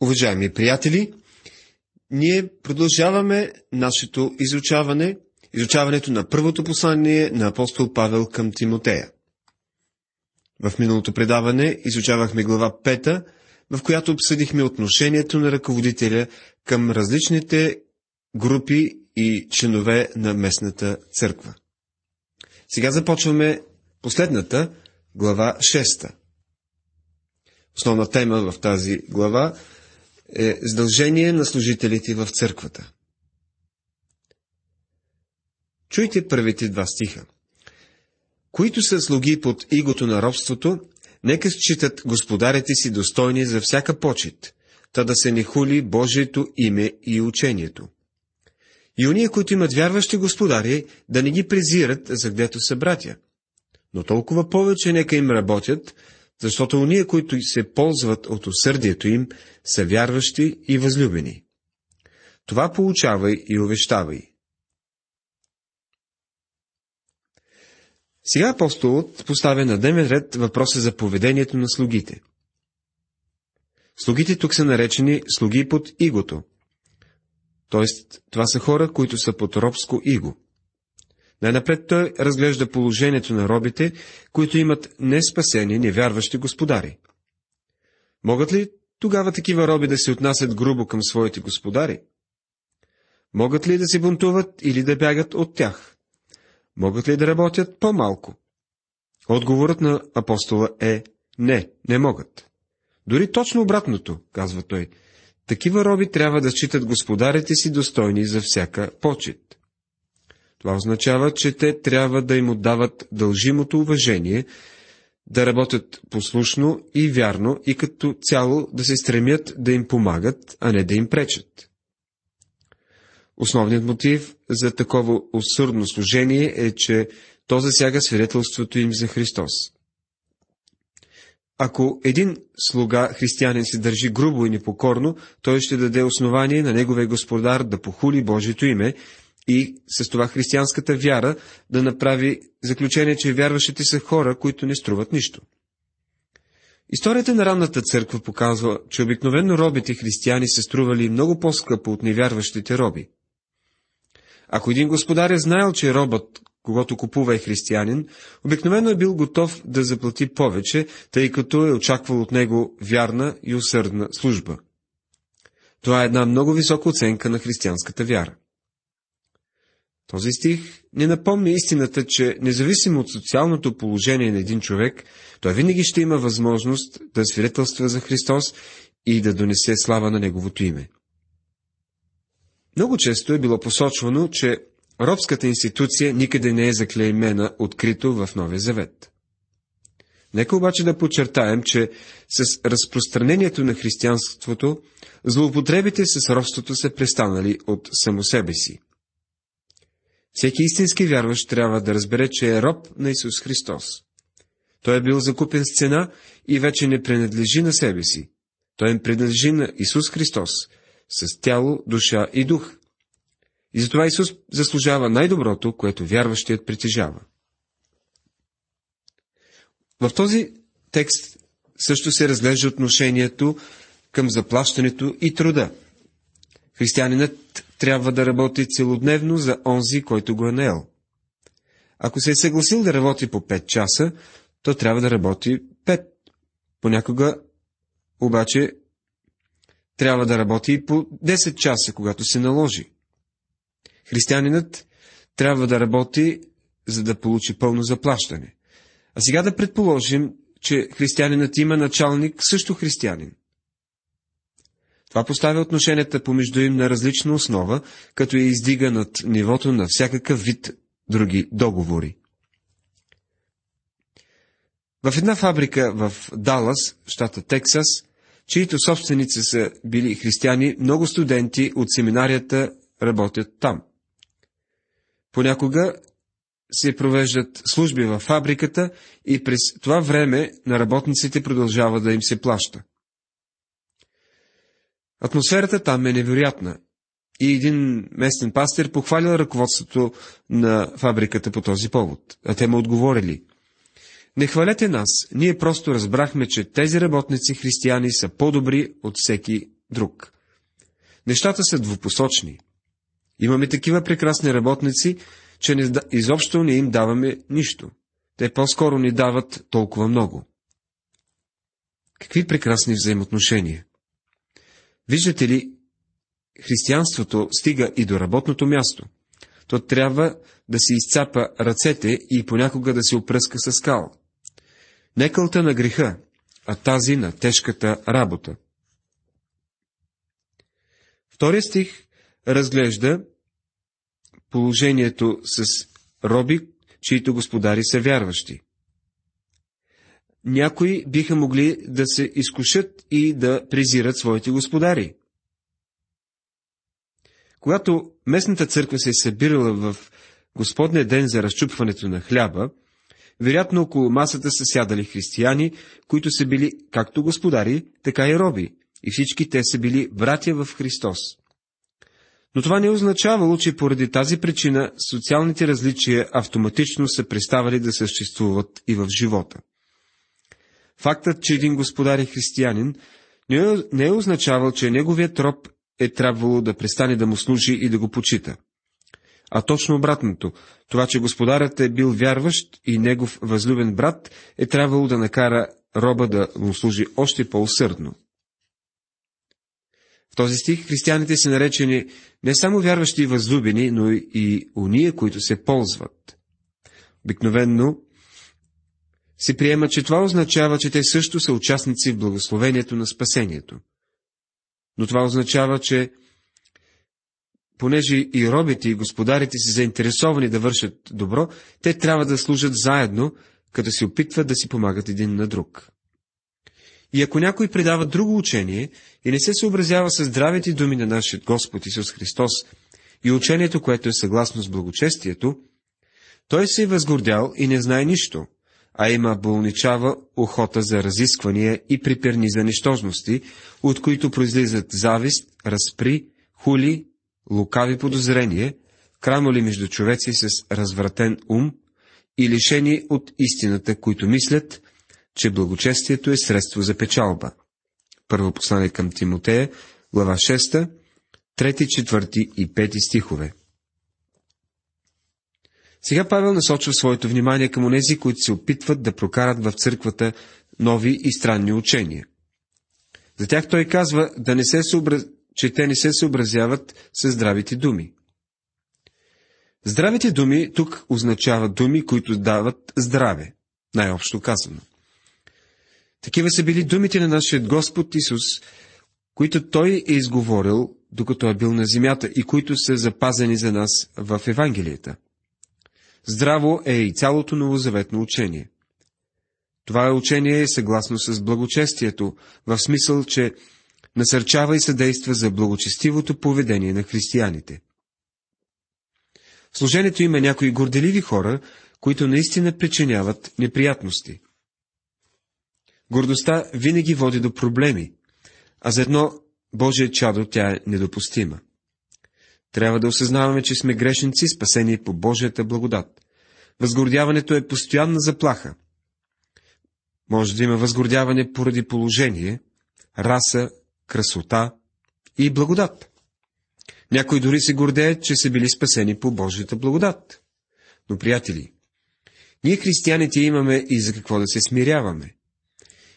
Уважаеми приятели, ние продължаваме нашето изучаване, изучаването на първото послание на апостол Павел към Тимотея. В миналото предаване изучавахме глава 5, в която обсъдихме отношението на ръководителя към различните групи и членове на местната църква. Сега започваме последната глава 6. Основна тема в тази глава е задължение на служителите в църквата. Чуйте първите два стиха. Които са слуги под игото на робството, нека считат господарите си достойни за всяка почет, та да се не хули Божието име и учението. И уния, които имат вярващи господари, да не ги презират, за гдето са братя. Но толкова повече нека им работят, защото уния, които се ползват от усърдието им, са вярващи и възлюбени. Това получавай и увещавай. Сега апостолът поставя на дневен ред въпроса за поведението на слугите. Слугите тук са наречени слуги под игото. Тоест, това са хора, които са под робско иго. Най-напред той разглежда положението на робите, които имат неспасени, невярващи господари. Могат ли тогава такива роби да се отнасят грубо към своите господари? Могат ли да се бунтуват или да бягат от тях? Могат ли да работят по-малко? Отговорът на апостола е не, не могат. Дори точно обратното, казва той. Такива роби трябва да считат господарите си достойни за всяка почет. Това означава, че те трябва да им отдават дължимото уважение, да работят послушно и вярно и като цяло да се стремят да им помагат, а не да им пречат. Основният мотив за такова усърдно служение е, че то засяга свидетелството им за Христос. Ако един слуга християнин се държи грубо и непокорно, той ще даде основание на неговия господар да похули Божието име и с това християнската вяра да направи заключение, че вярващите са хора, които не струват нищо. Историята на ранната църква показва, че обикновено робите християни се стрували много по-скъпо от невярващите роби. Ако един господар е знаел, че робът, когато купува е християнин, обикновено е бил готов да заплати повече, тъй като е очаквал от него вярна и усърдна служба. Това е една много висока оценка на християнската вяра. Този стих не напомня истината, че независимо от социалното положение на един човек, той винаги ще има възможност да свидетелства за Христос и да донесе слава на Неговото име. Много често е било посочвано, че робската институция никъде не е заклеймена открито в Новия Завет. Нека обаче да подчертаем, че с разпространението на християнството, злоупотребите с робството са престанали от само себе си. Всеки истински вярващ трябва да разбере, че е роб на Исус Христос. Той е бил закупен с цена и вече не принадлежи на себе си. Той им принадлежи на Исус Христос, с тяло, душа и дух. И затова Исус заслужава най-доброто, което вярващият притежава. В този текст също се разглежда отношението към заплащането и труда. Християнинът трябва да работи целодневно за онзи, който го е наел. Ако се е съгласил да работи по 5 часа, то трябва да работи 5. Понякога обаче трябва да работи и по 10 часа, когато се наложи. Християнинът трябва да работи, за да получи пълно заплащане. А сега да предположим, че християнинът има началник също християнин. Това поставя отношенията помежду им на различна основа, като я издига над нивото на всякакъв вид други договори. В една фабрика в Далас, щата Тексас, чието собственици са били християни, много студенти от семинарията работят там. Понякога се провеждат служби във фабриката и през това време на работниците продължава да им се плаща. Атмосферата там е невероятна. И един местен пастир похвалил ръководството на фабриката по този повод. А те му отговорили. Не хвалете нас, ние просто разбрахме, че тези работници християни са по-добри от всеки друг. Нещата са двупосочни. Имаме такива прекрасни работници, че не, изобщо не им даваме нищо. Те по-скоро ни дават толкова много. Какви прекрасни взаимоотношения! Виждате ли, християнството стига и до работното място. То трябва да си изцапа ръцете и понякога да се опръска с скал. Не кълта на греха, а тази на тежката работа. Втория стих разглежда положението с роби, чието господари са вярващи. Някои биха могли да се изкушат и да презират своите господари. Когато местната църква се е събирала в Господния ден за разчупването на хляба, вероятно около масата са сядали християни, които са били както господари, така и роби, и всички те са били братя в Христос. Но това не е означавало, че поради тази причина социалните различия автоматично са преставали да съществуват и в живота. Фактът, че един господар е християнин, не е означавал, че неговият роб е трябвало да престане да му служи и да го почита. А точно обратното, това, че господарят е бил вярващ и негов възлюбен брат, е трябвало да накара роба да му служи още по-усърдно. В този стих християните са наречени не само вярващи и възлюбени, но и уния, които се ползват. Обикновенно се приема, че това означава, че те също са участници в благословението на спасението. Но това означава, че понеже и робите и господарите си заинтересовани да вършат добро, те трябва да служат заедно, като се опитват да си помагат един на друг. И ако някой предава друго учение и не се съобразява с здравите думи на нашия Господ Исус Христос и учението, което е съгласно с благочестието, той се е възгордял и не знае нищо, а има болничава охота за разисквания и приперни за нищожности, от които произлизат завист, разпри, хули, лукави подозрение, крамоли между човеци с развратен ум и лишени от истината, които мислят, че благочестието е средство за печалба. Първо послание към Тимотея, глава 6, 3, 4 и 5 стихове. Сега Павел насочва своето внимание към онези, които се опитват да прокарат в църквата нови и странни учения. За тях той казва да не се съобраз... че те не се съобразяват с здравите думи. Здравите думи тук означават думи, които дават здраве, най-общо казано. Такива са били думите на нашия Господ Исус, които Той е изговорил, докато е бил на земята и които са запазени за нас в Евангелията. Здраво е и цялото новозаветно учение. Това е учение съгласно с благочестието, в смисъл, че насърчава и съдейства за благочестивото поведение на християните. В служението има някои горделиви хора, които наистина причиняват неприятности. Гордостта винаги води до проблеми, а за едно Божие чадо тя е недопустима. Трябва да осъзнаваме, че сме грешници, спасени по Божията благодат. Възгордяването е постоянна заплаха. Може да има възгордяване поради положение, раса, красота и благодат. Някои дори се гордеят, че са били спасени по Божията благодат. Но, приятели, ние християните имаме и за какво да се смиряваме.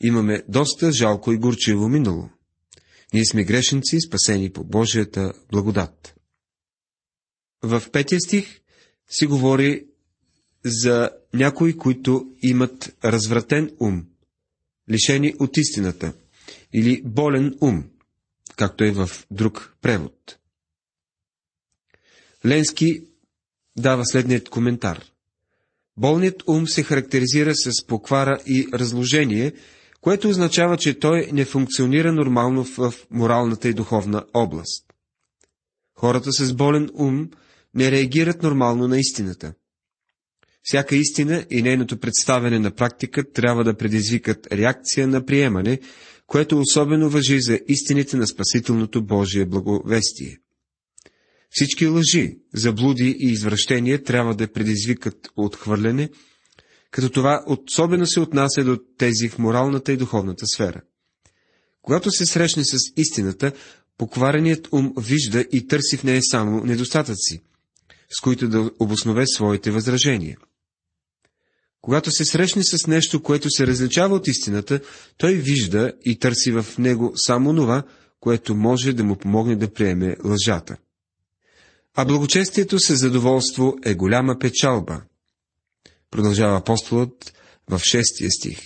Имаме доста жалко и горчиво минало. Ние сме грешници, спасени по Божията благодат. В петия стих си говори за някои, които имат развратен ум, лишени от истината, или болен ум, както е в друг превод. Ленски дава следният коментар. Болният ум се характеризира с поквара и разложение, което означава, че той не функционира нормално в моралната и духовна област. Хората с болен ум не реагират нормално на истината. Всяка истина и нейното представяне на практика трябва да предизвикат реакция на приемане, което особено въжи за истините на спасителното Божие благовестие. Всички лъжи, заблуди и извращения трябва да предизвикат отхвърляне, като това особено се отнася до тези в моралната и духовната сфера. Когато се срещне с истината, поквареният ум вижда и търси в нея само недостатъци, с които да обоснове своите възражения. Когато се срещне с нещо, което се различава от истината, той вижда и търси в него само това, което може да му помогне да приеме лъжата. А благочестието със задоволство е голяма печалба. Продължава апостолът в шестия стих.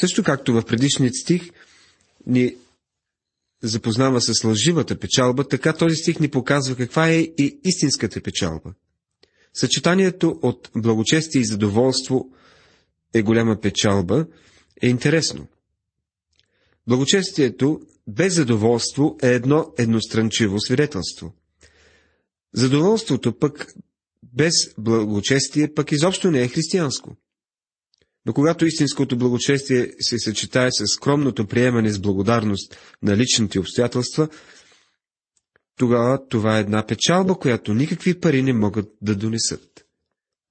Също както в предишният стих ни запознава с лъживата печалба, така този стих ни показва каква е и истинската печалба. Съчетанието от благочестие и задоволство е голяма печалба, е интересно. Благочестието без задоволство е едно едностранчиво свидетелство. Задоволството пък без благочестие пък изобщо не е християнско. Но когато истинското благочестие се съчетае с скромното приемане с благодарност на личните обстоятелства, тогава това е една печалба, която никакви пари не могат да донесат.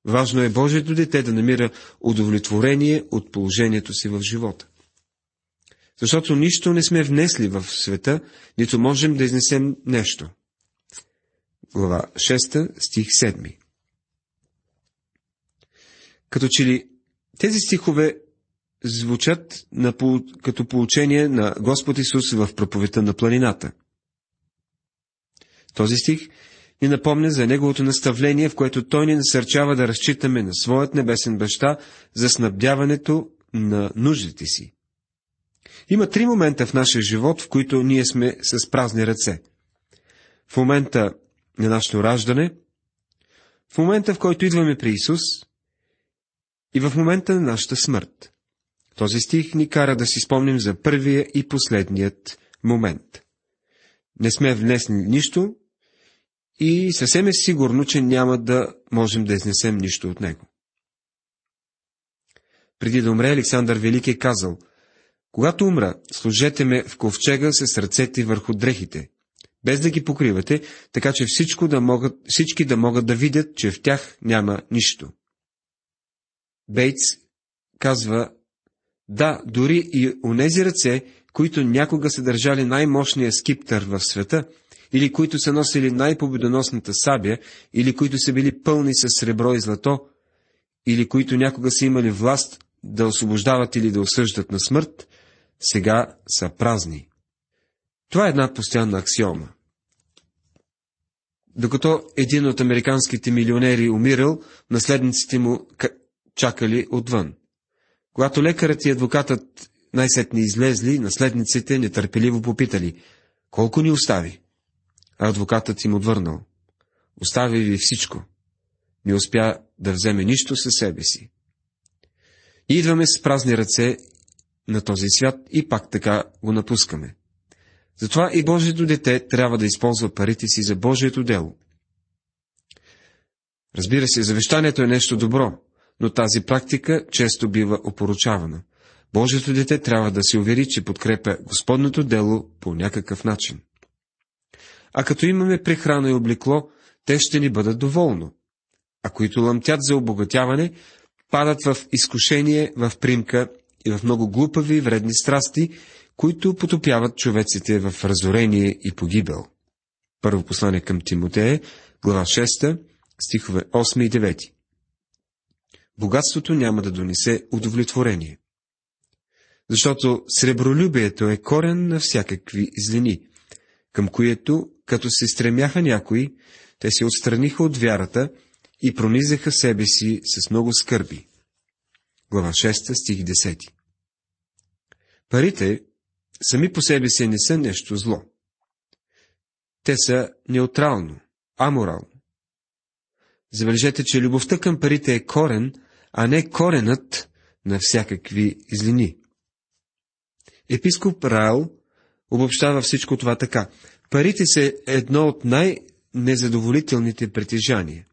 Важно е Божието дете да намира удовлетворение от положението си в живота. Защото нищо не сме внесли в света, нито можем да изнесем нещо. Глава 6, стих 7 Като че ли тези стихове звучат на, като получение на Господ Исус в проповета на планината. Този стих ни напомня за Неговото наставление, в което Той ни насърчава да разчитаме на Своят небесен баща за снабдяването на нуждите си. Има три момента в нашия живот, в които ние сме с празни ръце. В момента на нашето раждане, в момента, в който идваме при Исус и в момента на нашата смърт. Този стих ни кара да си спомним за първия и последният момент. Не сме внесли нищо и съвсем е сигурно, че няма да можем да изнесем нищо от него. Преди да умре, Александър Велики е казал, когато умра, служете ме в ковчега с ръцете върху дрехите, без да ги покривате, така че всичко да могат, всички да могат да видят, че в тях няма нищо. Бейтс казва, да, дори и онези ръце, които някога са държали най-мощния скиптър в света, или които са носили най-победоносната сабя, или които са били пълни с сребро и злато, или които някога са имали власт да освобождават или да осъждат на смърт, сега са празни. Това е една постоянна аксиома. Докато един от американските милионери умирал, наследниците му чакали отвън. Когато лекарът и адвокатът най-сетне излезли, наследниците нетърпеливо попитали, колко ни остави? Адвокатът им отвърнал, остави ви всичко. Не успя да вземе нищо със себе си. И идваме с празни ръце на този свят и пак така го напускаме. Затова и Божието дете трябва да използва парите си за Божието дело. Разбира се, завещанието е нещо добро, но тази практика често бива опоручавана. Божието дете трябва да се увери, че подкрепя Господното дело по някакъв начин. А като имаме прехрана и облекло, те ще ни бъдат доволно. А които лъмтят за обогатяване, падат в изкушение, в примка и в много глупави и вредни страсти, които потопяват човеците в разорение и погибел. Първо послание към Тимотея, глава 6, стихове 8 и 9. Богатството няма да донесе удовлетворение. Защото сребролюбието е корен на всякакви злини, към което, като се стремяха някои, те се отстраниха от вярата и пронизаха себе си с много скърби. Глава 6, стих 10. Парите сами по себе си не са нещо зло. Те са неутрално, аморално. Забележете, че любовта към парите е корен, а не коренът на всякакви злини. Епископ Райл обобщава всичко това така. Парите са едно от най-незадоволителните притежания.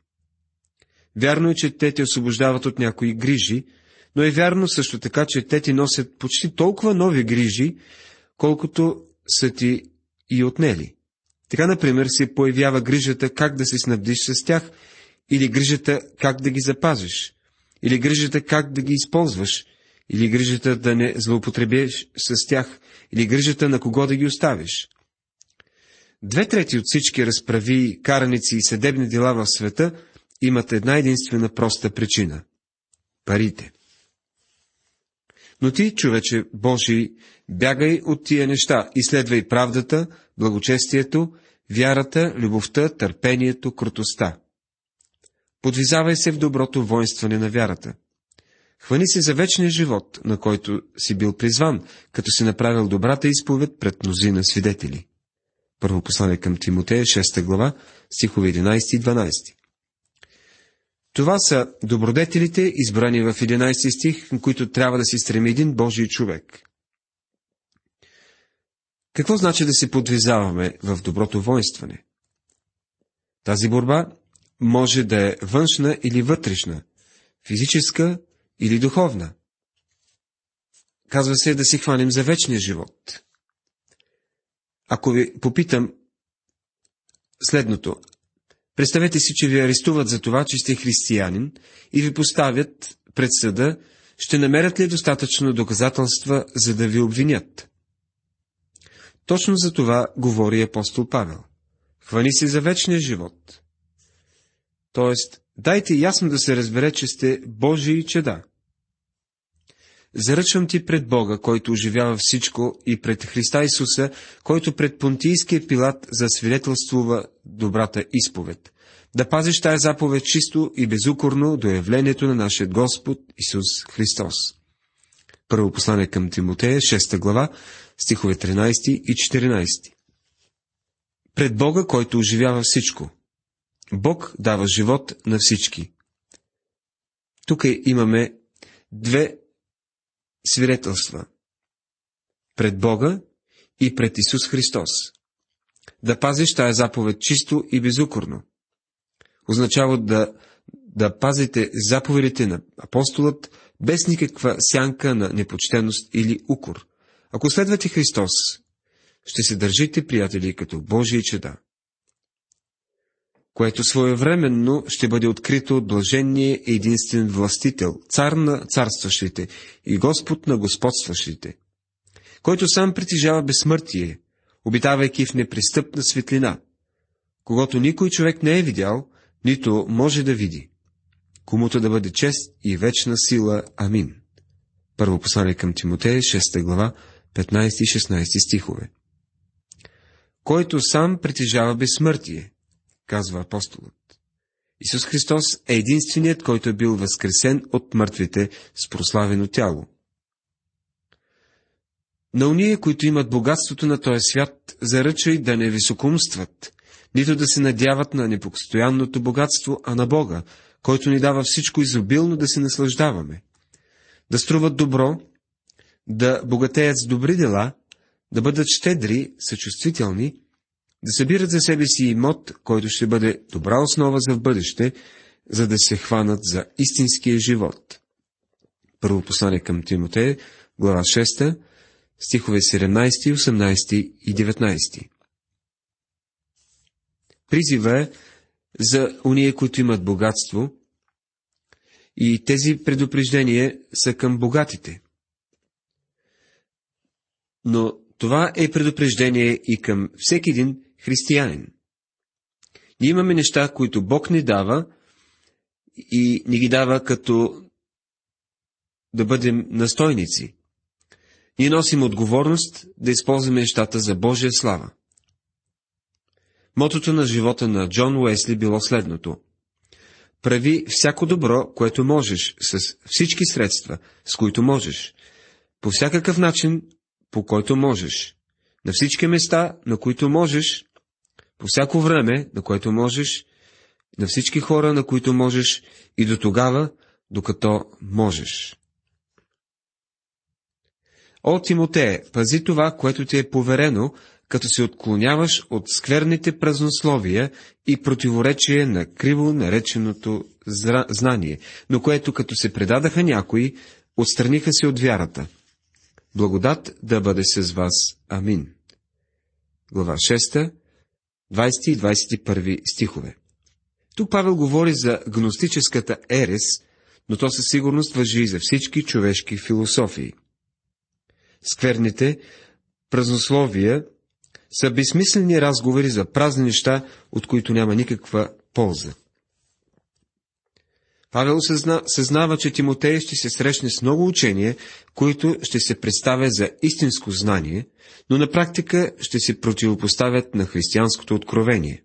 Вярно е, че те те освобождават от някои грижи, но е вярно също така, че те ти носят почти толкова нови грижи, колкото са ти и отнели. Така, например, се появява грижата как да се снабдиш с тях, или грижата как да ги запазиш, или грижата как да ги използваш, или грижата да не злоупотребиш с тях, или грижата на кого да ги оставиш. Две трети от всички разправи, караници и съдебни дела в света имат една единствена проста причина – парите. Но ти, човече Божий, бягай от тия неща и следвай правдата, благочестието, вярата, любовта, търпението, крутостта. Подвизавай се в доброто воинстване на вярата. Хвани се за вечния живот, на който си бил призван, като си направил добрата изповед пред мнозина свидетели. Първо послание към Тимотея, 6 глава, стихове 11 и 12. Това са добродетелите, избрани в 11 стих, към които трябва да си стреми един Божий човек. Какво значи да се подвизаваме в доброто воинстване? Тази борба може да е външна или вътрешна, физическа или духовна. Казва се да си хванем за вечния живот. Ако ви попитам следното, представете си, че ви арестуват за това, че сте християнин и ви поставят пред съда, ще намерят ли достатъчно доказателства, за да ви обвинят? Точно за това говори апостол Павел. Хвани се за вечния живот. Тоест, дайте ясно да се разбере, че сте Божии чеда. Заръчвам ти пред Бога, който оживява всичко, и пред Христа Исуса, който пред Понтийския пилат засвидетелствува добрата изповед. Да пазиш тая заповед чисто и безукорно до явлението на нашия Господ Исус Христос. Първо послание към Тимотея, 6 глава, стихове 13 и 14. Пред Бога, който оживява всичко. Бог дава живот на всички. Тук имаме две свидетелства. Пред Бога и пред Исус Христос. Да пазиш тая заповед чисто и безукорно. Означава да, да пазите заповедите на апостолът без никаква сянка на непочтеност или укор. Ако следвате Христос, ще се държите, приятели, като Божии чеда което своевременно ще бъде открито от блаженния единствен властител, цар на царстващите и Господ на господстващите, който сам притежава безсмъртие, обитавайки в непристъпна светлина, когато никой човек не е видял, нито може да види. Комуто да бъде чест и вечна сила. Амин. Първо послание към Тимотея, 6 глава, 15 и 16 стихове. Който сам притежава безсмъртие, казва апостолът. Исус Христос е единственият, който е бил възкресен от мъртвите с прославено тяло. На уния, които имат богатството на този свят, заръчай да не високумстват, нито да се надяват на непостоянното богатство, а на Бога, който ни дава всичко изобилно да се наслаждаваме. Да струват добро, да богатеят с добри дела, да бъдат щедри, съчувствителни, да събират за себе си имот, който ще бъде добра основа за в бъдеще, за да се хванат за истинския живот. Първо послание към Тимотея, глава 6, стихове 17, 18 и 19. Призива е за уния, които имат богатство, и тези предупреждения са към богатите. Но това е предупреждение и към всеки един християнин. Ние имаме неща, които Бог ни дава и ни ги дава като да бъдем настойници. Ние носим отговорност да използваме нещата за Божия слава. Мотото на живота на Джон Уесли било следното. Прави всяко добро, което можеш, с всички средства, с които можеш, по всякакъв начин, по който можеш, на всички места, на които можеш, по всяко време, на което можеш, на всички хора, на които можеш, и до тогава, докато можеш. О, Тимотее, пази това, което ти е поверено, като се отклоняваш от скверните празнословия и противоречие на криво нареченото знание, но което като се предадаха някои, отстраниха се от вярата. Благодат да бъде с вас. Амин. Глава 6, 20 и 21 стихове. Тук Павел говори за гностическата ерес, но то със сигурност въжи и за всички човешки философии. Скверните, празнословия са безсмислени разговори за празни неща, от които няма никаква полза. Павел съзна, съзнава, че Тимотей ще се срещне с много учение, които ще се представя за истинско знание, но на практика ще се противопоставят на християнското откровение.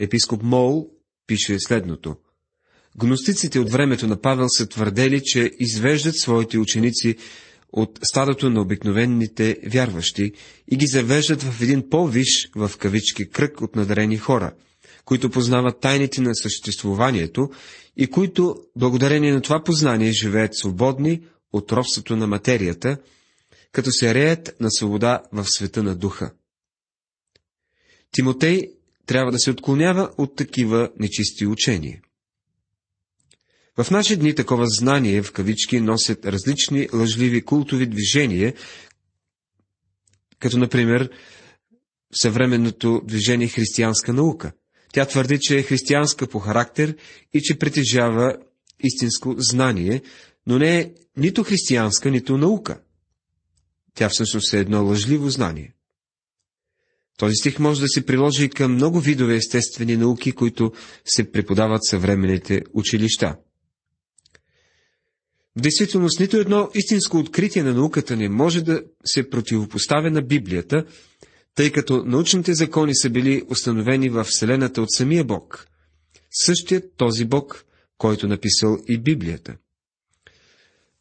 Епископ Мол пише следното. Гностиците от времето на Павел са твърдели, че извеждат своите ученици от стадото на обикновените вярващи и ги завеждат в един по-виш, в кавички, кръг от надарени хора, които познават тайните на съществуванието и които, благодарение на това познание, живеят свободни от робството на материята, като се реят на свобода в света на духа. Тимотей трябва да се отклонява от такива нечисти учения. В наши дни такова знание, в кавички, носят различни лъжливи култови движения, като например съвременното движение християнска наука. Тя твърди, че е християнска по характер и че притежава истинско знание, но не е нито християнска, нито наука. Тя всъщност е едно лъжливо знание. Този стих може да се приложи и към много видове естествени науки, които се преподават съвременните училища. В действителност, нито едно истинско откритие на науката не може да се противопоставя на Библията, тъй като научните закони са били установени в Вселената от самия Бог. Същият този Бог, който написал и Библията.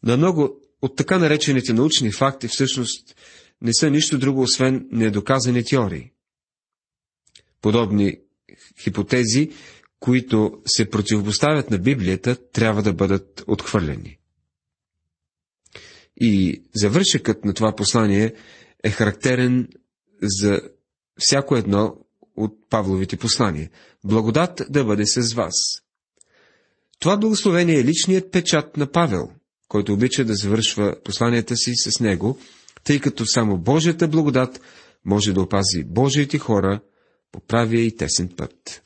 На много от така наречените научни факти всъщност не са нищо друго, освен недоказани теории. Подобни хипотези, които се противопоставят на Библията, трябва да бъдат отхвърлени. И завършекът на това послание е характерен за всяко едно от Павловите послания. Благодат да бъде с вас. Това благословение е личният печат на Павел, който обича да завършва посланията си с него, тъй като само Божията благодат може да опази Божиите хора по правия и тесен път.